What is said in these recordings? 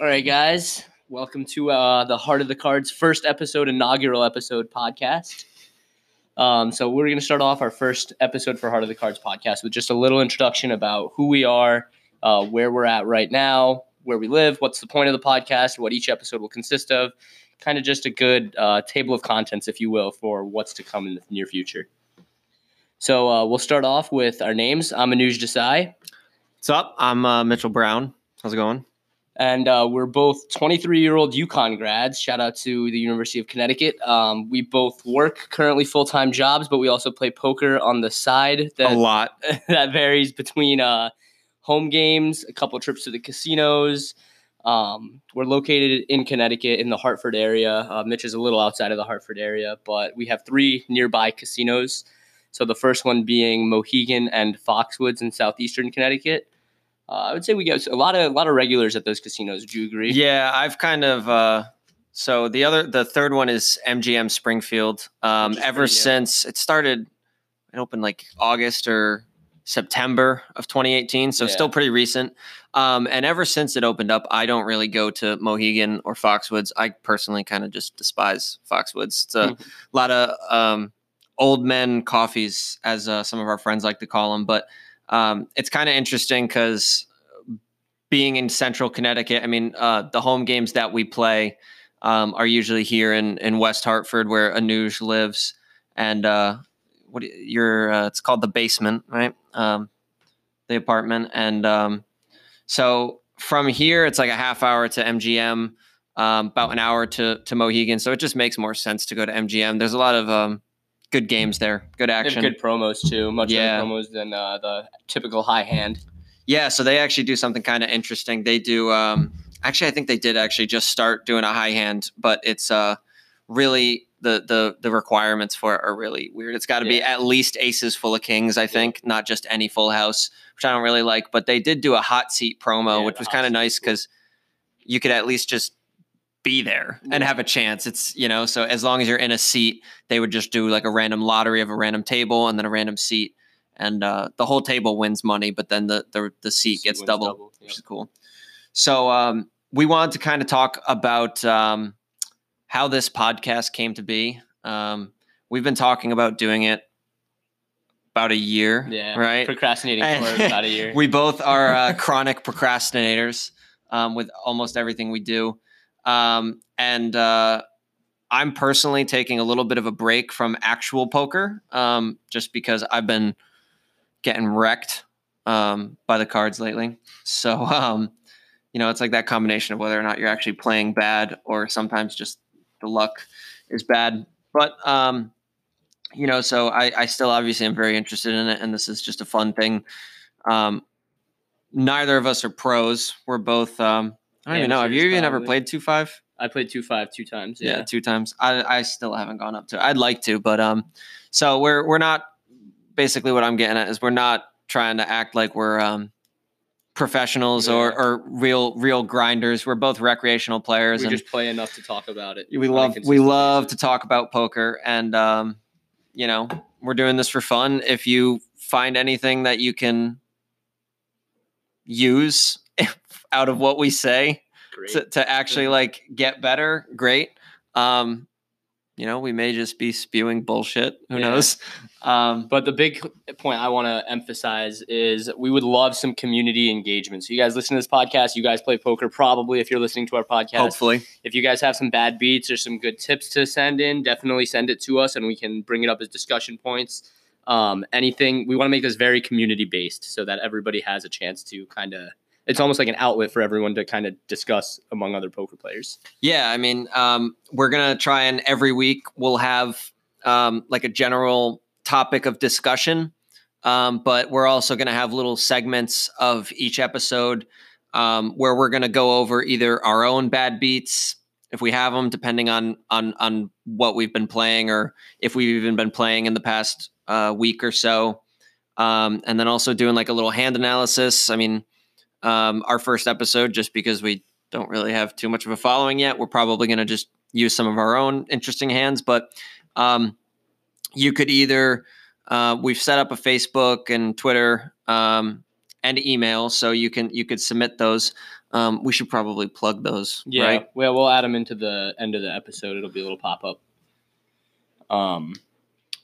All right, guys. Welcome to uh, the Heart of the Cards first episode, inaugural episode podcast. Um, so we're going to start off our first episode for Heart of the Cards podcast with just a little introduction about who we are, uh, where we're at right now, where we live, what's the point of the podcast, what each episode will consist of, kind of just a good uh, table of contents, if you will, for what's to come in the near future. So uh, we'll start off with our names. I'm Anuj Desai. What's up? I'm uh, Mitchell Brown. How's it going? And uh, we're both 23 year old UConn grads. Shout out to the University of Connecticut. Um, we both work currently full time jobs, but we also play poker on the side. That, a lot. that varies between uh, home games, a couple trips to the casinos. Um, we're located in Connecticut in the Hartford area. Uh, Mitch is a little outside of the Hartford area, but we have three nearby casinos. So the first one being Mohegan and Foxwoods in southeastern Connecticut I would say we get a lot of a lot of regulars at those casinos. Do you agree? Yeah, I've kind of. Uh, so the other, the third one is MGM Springfield. Um, ever since it started, it opened like August or September of 2018, so yeah. still pretty recent. Um, and ever since it opened up, I don't really go to Mohegan or Foxwoods. I personally kind of just despise Foxwoods. It's a mm-hmm. lot of um, old men coffees, as uh, some of our friends like to call them, but um, it's kind of interesting because being in central Connecticut, I mean, uh, the home games that we play um, are usually here in, in West Hartford, where Anuj lives. And uh, what you're, uh, it's called the basement, right? Um, the apartment. And um, so from here, it's like a half hour to MGM, um, about an hour to, to Mohegan. So it just makes more sense to go to MGM. There's a lot of um, good games there. Good action. good promos too. Much yeah. better promos than uh, the typical high hand. Yeah, so they actually do something kind of interesting. They do. Um, actually, I think they did actually just start doing a high hand, but it's uh, really the the the requirements for it are really weird. It's got to yeah. be at least aces full of kings, I think, not just any full house, which I don't really like. But they did do a hot seat promo, yeah, which was kind of nice because you could at least just be there and have a chance. It's, you know, so as long as you're in a seat, they would just do like a random lottery of a random table and then a random seat. And uh, the whole table wins money, but then the the, the seat gets double, double. Yep. which is cool. So um, we wanted to kind of talk about um, how this podcast came to be. Um, we've been talking about doing it about a year, yeah, right? Procrastinating for about a year. we both are uh, chronic procrastinators um, with almost everything we do. Um, and uh, I'm personally taking a little bit of a break from actual poker um, just because I've been getting wrecked um, by the cards lately. So, um, you know, it's like that combination of whether or not you're actually playing bad or sometimes just the luck is bad. But, um, you know, so I, I still obviously am very interested in it, and this is just a fun thing. Um, neither of us are pros. We're both um, I don't even know. Have you even ever played two five? I played two five two times. Yeah. yeah, two times. I I still haven't gone up to. I'd like to, but um, so we're we're not. Basically, what I'm getting at is we're not trying to act like we're um professionals yeah. or, or real real grinders. We're both recreational players. We and just play enough to talk about it. We love we love to talk about poker, and um, you know, we're doing this for fun. If you find anything that you can use out of what we say to, to, actually like get better, great. Um, you know, we may just be spewing bullshit. Who yeah. knows? Um, but the big point I want to emphasize is we would love some community engagement. So you guys listen to this podcast. You guys play poker, probably if you're listening to our podcast. Hopefully, if you guys have some bad beats or some good tips to send in, definitely send it to us, and we can bring it up as discussion points. Um, anything we want to make this very community based, so that everybody has a chance to kind of it's almost like an outlet for everyone to kind of discuss among other poker players. Yeah, I mean, um, we're gonna try and every week we'll have um, like a general topic of discussion, um, but we're also gonna have little segments of each episode um, where we're gonna go over either our own bad beats if we have them, depending on on on what we've been playing or if we've even been playing in the past uh, week or so. Um, and then also doing like a little hand analysis. I mean, um, our first episode just because we don't really have too much of a following yet. We're probably going to just use some of our own interesting hands, but um, you could either uh, we've set up a Facebook and Twitter um, and email, so you can you could submit those. Um, we should probably plug those. Yeah, Right? well, we'll add them into the end of the episode. It'll be a little pop up. Um,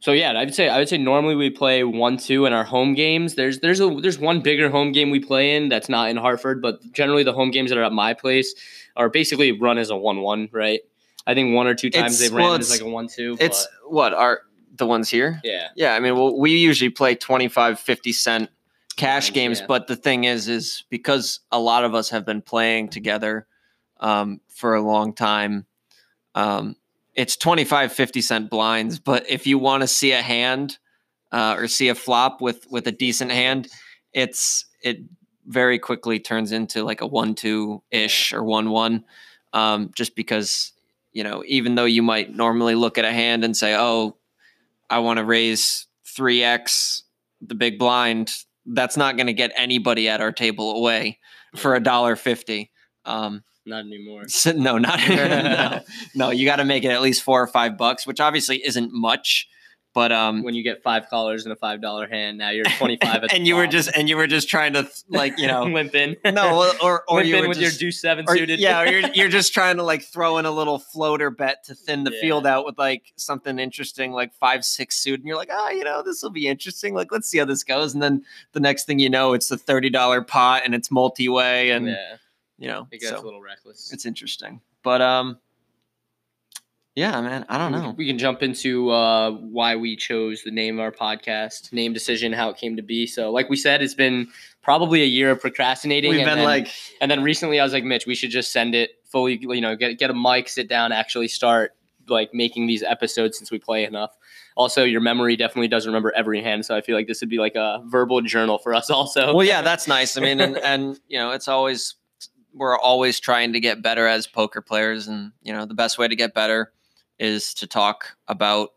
so yeah, I would say I would say normally we play one two in our home games. There's there's a there's one bigger home game we play in that's not in Hartford, but generally the home games that are at my place are basically run as a one one, right? I think one or two times It's- they've ran well, it as like a one two. It's what are the ones here? yeah, Yeah, I mean, well, we usually play 25, 50 cent cash Yeah, games, yeah. but the thing is, is because a lot of us have been playing together um, for a long time, um, it's 25, 50 cent blinds. But if you want to see a hand uh, or see a flop with with a decent hand, it's it very quickly turns into like a one two ish or one one, um, just because you know even though you might normally look at a hand and say, oh, I want to raise three x the big blind. That's not going to get anybody at our table away for a dollar fifty. Um, not anymore. so- no, not no, no. You got to make it at least four or five bucks, which obviously isn't much. But um, When you get five callers and a five dollar hand, now you're twenty five. and you were just and you were just trying to like you know limp in. no or or limp you in with just, your deuce seven or, suited. yeah you're you're just trying to like throw in a little floater bet to thin the Yeah. field out with like something interesting like five six suit and you're like ah you know this will be interesting like let's see how this goes and then the next thing you know it's the thirty dollar pot and it's multi way and yeah, you know it gets so a little reckless. it's interesting but um yeah man I don't know We can jump into uh, why we chose the name of our podcast, name decision, how it came to be. So, like we said, it's been probably a year of procrastinating. we've and been then, like and then recently I was like, Mitch, we should just send it fully. You know, get get a mic, sit down, actually start like making these episodes since we play enough. Also, your memory definitely doesn't remember every hand, so I feel like this would be like a verbal journal for us. Also, well yeah that's nice i mean and, and you know it's always we're always trying to get better as poker players and you know the best way to get better is to talk about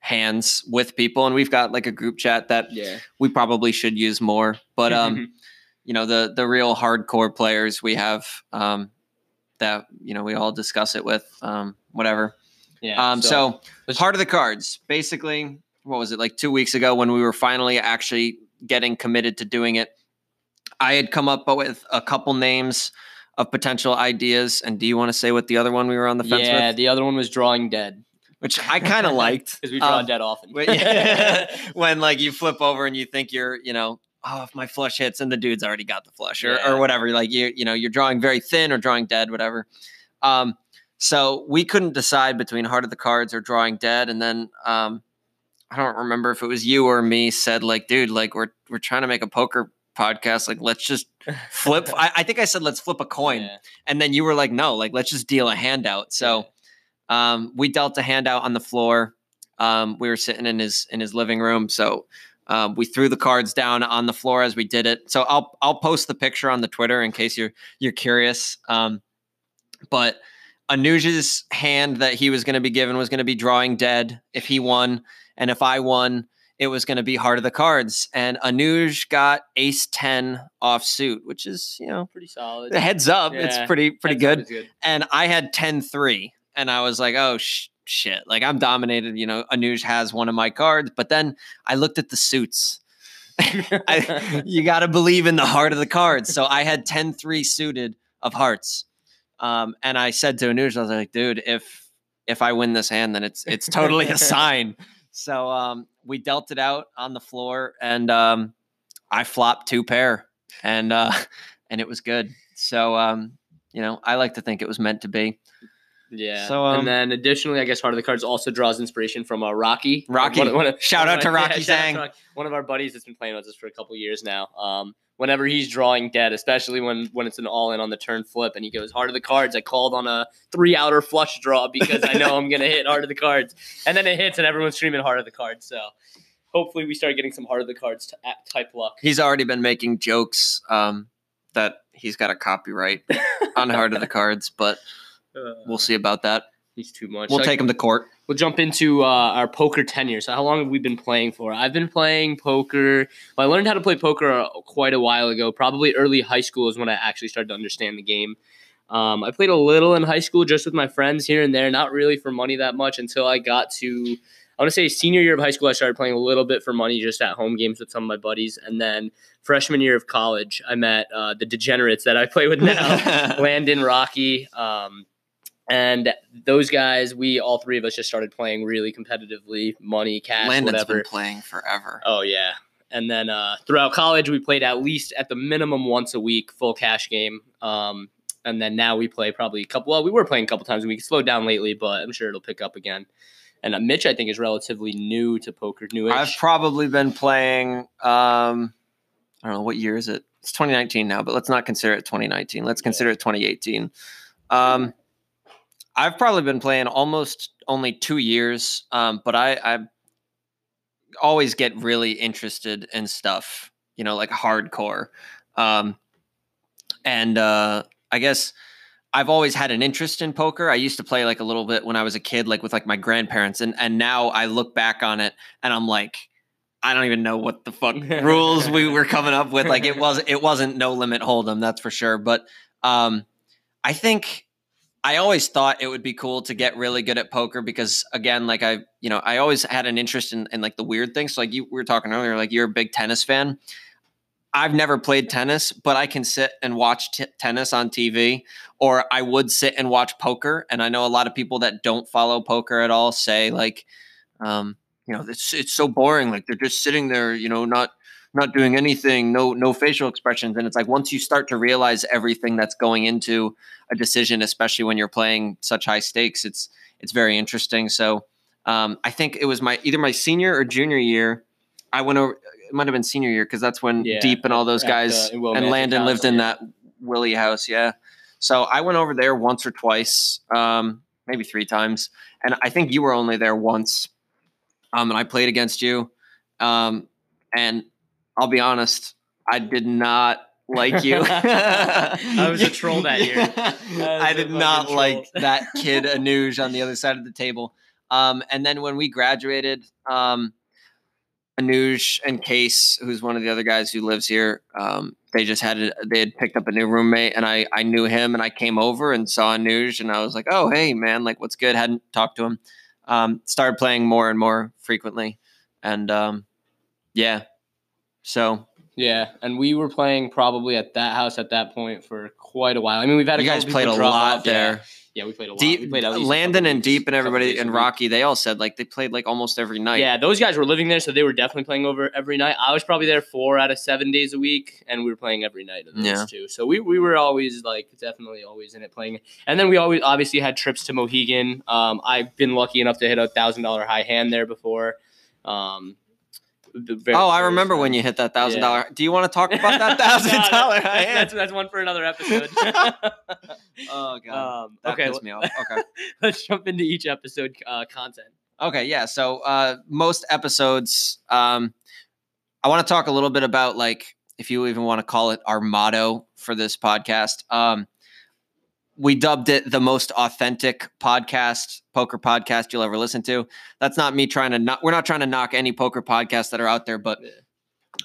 hands with people and we've got like a group chat that yeah, we probably should use more but um you know the the real hardcore players we have um that you know we all discuss it with um whatever yeah. um so, let's- heart of the cards basically what was it like two weeks ago when we were finally actually getting committed to doing it i had come up with a couple names of potential ideas and do you want to say what the other one we were on the fence with? yeah, with the other one was drawing dead which i kind of liked because we draw Um, dead often. when, yeah, when like you flip over and you think you're you know oh if my flush hits and the dude's already got the flush or, Yeah. or whatever like you you know you're drawing very thin or drawing dead whatever um so we couldn't decide between heart of the cards or drawing dead and then um i don't remember if it was you or me said like dude like we're we're trying to make a poker podcast like let's just flip I, I think i said let's flip a coin. Yeah. and then you were like no like let's just deal a handout. So um, we dealt a handout on the floor. Um, we were sitting in his in his living room. So um, we threw the cards down on the floor as we did it. So i'll i'll post the picture on the twitter in case you're you're curious. Um, but Anuj's hand that he was going to be given was going to be drawing dead if he won. And if i won it was going to be heart of the cards and Anuj got ace 10 off suit which is you know pretty solid. heads up it's pretty pretty good good. and I had 10 3. And I was like, oh, sh- shit. Like, I'm dominated. You know, Anuj has one of my cards. But then I looked at the suits. I, you got to believe in the heart of the cards. So I had 10 3 suited of hearts. Um, and I said to Anuj, I was like, dude, if if I win this hand, then it's it's totally a sign. So um, we dealt it out on the floor, and um, I flopped two pair, and uh, and it was good. So um, you know, I like to think it was meant to be. Yeah. So, um, and then additionally, I guess Heart of the Cards also draws inspiration from uh, Rocky. Rocky. One- one of- Shout one out to Rocky shout out Zhang. to Rocky. One of our buddies that's been playing with us for a couple years now. Um, whenever he's drawing dead, especially when when it's an all in on the turn flip, and he goes hard of the Cards. I called on a three outer flush draw because I know I'm gonna hit hard of the Cards, and then it hits, and everyone's screaming hard of the Cards. So. Hopefully, we start getting some Heart of the Cards t- type luck. He's already been making jokes um, that he's got a copyright on Heart of the Cards, but we'll see about that. He's too much. We'll take him to court. We'll jump into uh, our poker tenure. So, how long have we been playing for? I've been playing poker. Well, I learned how to play poker uh, quite a while ago. Probably early high school is when I actually started to understand the game. Um, I played a little in high school just with my friends here and there, not really for money that much until I got to I want to say senior year of high school, I started playing a little bit for money just at home games with some of my buddies. And then freshman year of college, I met uh, the degenerates that I play with now Landon, Rocky. Um, and those guys, we all three of us just started playing really competitively, money, cash, Landon's whatever. been playing forever. Oh yeah. And then uh, throughout college, we played at least at the minimum once a week, full cash game. Um, and then now we play probably a couple. Well, we were playing a couple times a week. Slowed down lately, but I'm sure it'll pick up again. And uh, Mitch, I think, is relatively new to poker. Newish. I've probably been playing. Um, I don't know what year is it. It's 2019 now, but let's not consider it 2019. Let's consider it 2018. Um, I've probably been playing almost only two years, um, but I, I always get really interested in stuff, you know, like hardcore. Um, and uh, I guess I've always had an interest in poker. I used to play like a little bit when I was a kid, like with like my grandparents, and and now I look back on it and I'm like, I don't even know what the fuck rules we were coming up with. Like it was it wasn't no limit hold'em, that's for sure. But um, I think I always thought it would be cool to get really good at poker because again, like I, you know, I always had an interest in, in like the weird things. So like you we were talking earlier, like you're a big tennis fan. I've never played tennis, but I can sit and watch t- tennis on TV, or I would sit and watch poker. And I know a lot of people that don't follow poker at all say like, um, you know, it's it's so boring. Like they're just sitting there, you know, not not doing anything, no no facial expressions. And it's like once you start to realize everything that's going into a decision, especially when you're playing such high stakes, it's it's very interesting. So um, I think it was my either my senior or junior year. I went over. It might have been senior year because that's when Yeah, Deep and all those guys in and Landon House, lived in yeah. that Willie house. Yeah. So I went over there once or twice, um, maybe three times, and I think you were only there once. Um, and I played against you, um, and I'll be honest, I did not like you. I was a troll that year. I did not like that kid Anuj on the other side of the table. Um, and then when we graduated, um, Anuj and Case, who's one of the other guys who lives here, um, they just had a, they had picked up a new roommate, and I I knew him, and I came over and saw Anuj, and I was like, oh hey man, like what's good? Hadn't talked to him. Um, started playing more and more frequently, and um, yeah, so Yeah, and we were playing probably at that house at that point for quite a while. I mean, we've had you guys played a lot off. There. Yeah, we played a lot. we played Landon and Deep and everybody and. Rocky, they all said like they played like almost every night. Yeah, those guys were living there, so they were definitely playing over every night. I was probably there four out of seven days a week, and we were playing every night of those Yeah. two. So we, we were always like definitely always in it playing. And then we always obviously had trips to Mohegan. Um, I've been lucky enough to hit a thousand dollar high hand there before. Um, Oh, I remember when you hit that thousand dollar. Do you want to talk about that thousand No, dollar? that's, that's that's one for another episode. Oh god, um, that okay, pissed me off. Okay, let's jump into each episode uh, content. okay, yeah. So uh, most episodes, um, I want to talk a little bit about like if you even want to call it our motto for this podcast. Um, we dubbed it the most authentic podcast, poker podcast you'll ever listen to. That's not me trying to not. We're not trying to knock any poker podcasts that are out there, but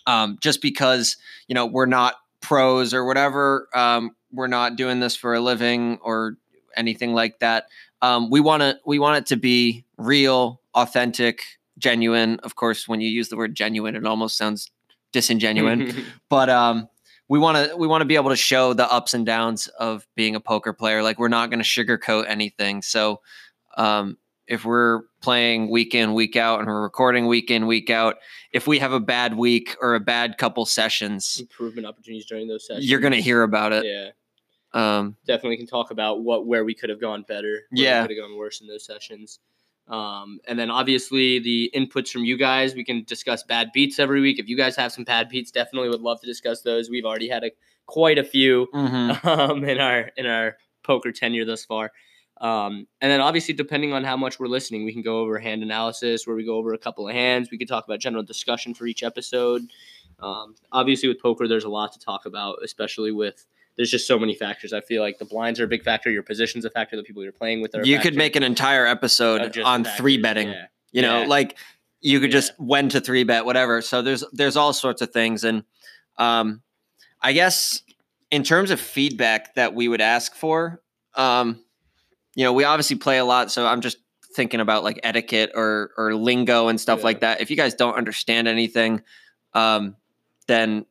um, just because you know we're not pros or whatever, um, we're not doing this for a living or anything like that. Um, we want to we want it to be real, authentic, genuine. Of course, when you use the word genuine, it almost sounds disingenuine but um we want to we want to be able to show the ups and downs of being a poker player like we're not going to sugarcoat anything so um if we're playing week in week out and we're recording week in week out if we have a bad week or a bad couple sessions Improvement opportunities during those sessions. you're going to hear about it Yeah. um definitely can talk about what where we could have gone better. Where Yeah. could have gone worse in those sessions. Um, and then obviously the inputs from you guys. We can discuss bad beats every week. If you guys have some bad beats, definitely would love to discuss those. We've already had a quite a few mhm. um, in our in our poker tenure thus far. Um, and then obviously depending on how much we're listening, we can go over hand analysis where we go over a couple of hands. We could talk about general discussion for each episode. Um, obviously with poker, there's a lot to talk about, especially with there's just so many factors. I feel like the blinds are a big factor, your position's a factor, the people you're playing with are a you could make an entire episode on factors. three betting Yeah. you know Yeah. like you could Yeah. just when to three bet whatever so there's there's all sorts of things and um i guess in terms of feedback that we would ask for um you know we obviously play a lot so i'm just thinking about like etiquette or or lingo and stuff like that. If you guys don't understand anything, um, then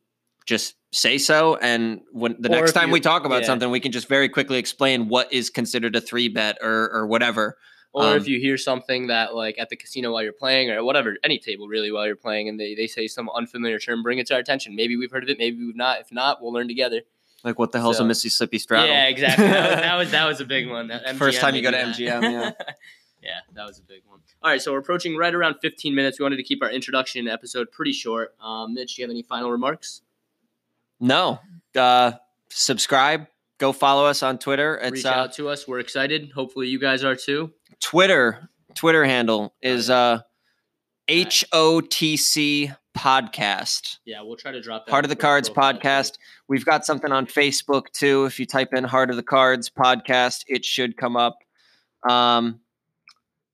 just say so. And when the Or next time you- we talk about yeah. something, we can just very quickly explain what is considered a three bet or or whatever. Or Um, if you hear something that like at the casino while you're playing or whatever, any table really while you're playing and they, they say some unfamiliar term, bring it to our attention. Maybe we've heard of it, maybe we've not. If not, we'll learn together. Like what the hell's So- a Mississippi straddle? Yeah, exactly. That was, that was that was a big one. That First time you go to MGM, that. yeah, that was a big one. All right, so we're approaching right around 15 minutes. We wanted to keep our introduction episode pretty short. Um, Mitch, do you have any final remarks? No. Uh, subscribe. Go follow us on Twitter. It's Reach uh, out to us. We're excited. Hopefully, you guys are too. Twitter. Twitter handle is uh, HOTC podcast. Yeah, we'll try to drop that. Heart of the Cards podcast. We've got something on Facebook too. If you type in Heart of the Cards podcast, it should come up. Um,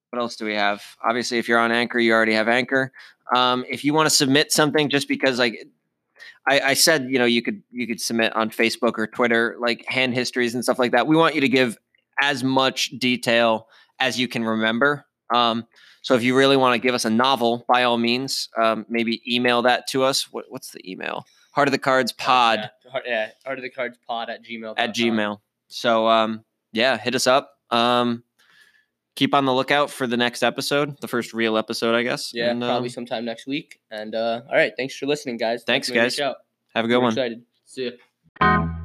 what else do we have? Obviously, if you're on Anchor, you already have Anchor. Um, if you want to submit something, just because like I, I said, you know, you could you could submit on Facebook or Twitter, like hand histories and stuff like that. We want you to give as much detail as you can remember. Um, so if you really want to give us a novel, by all means, um, maybe email that to us. What, what's the email? Heart of the Cards Pod Yeah, heart, yeah, heart of the cards pod at gmail. at Gmail. So um, yeah, hit us up. Um, keep on the lookout for the next episode, the first real episode, I guess. Yeah, And, probably um, sometime next week. And uh, all right, thanks for listening, guys. Thanks, Definitely guys. have a good We're one. Excited. See ya.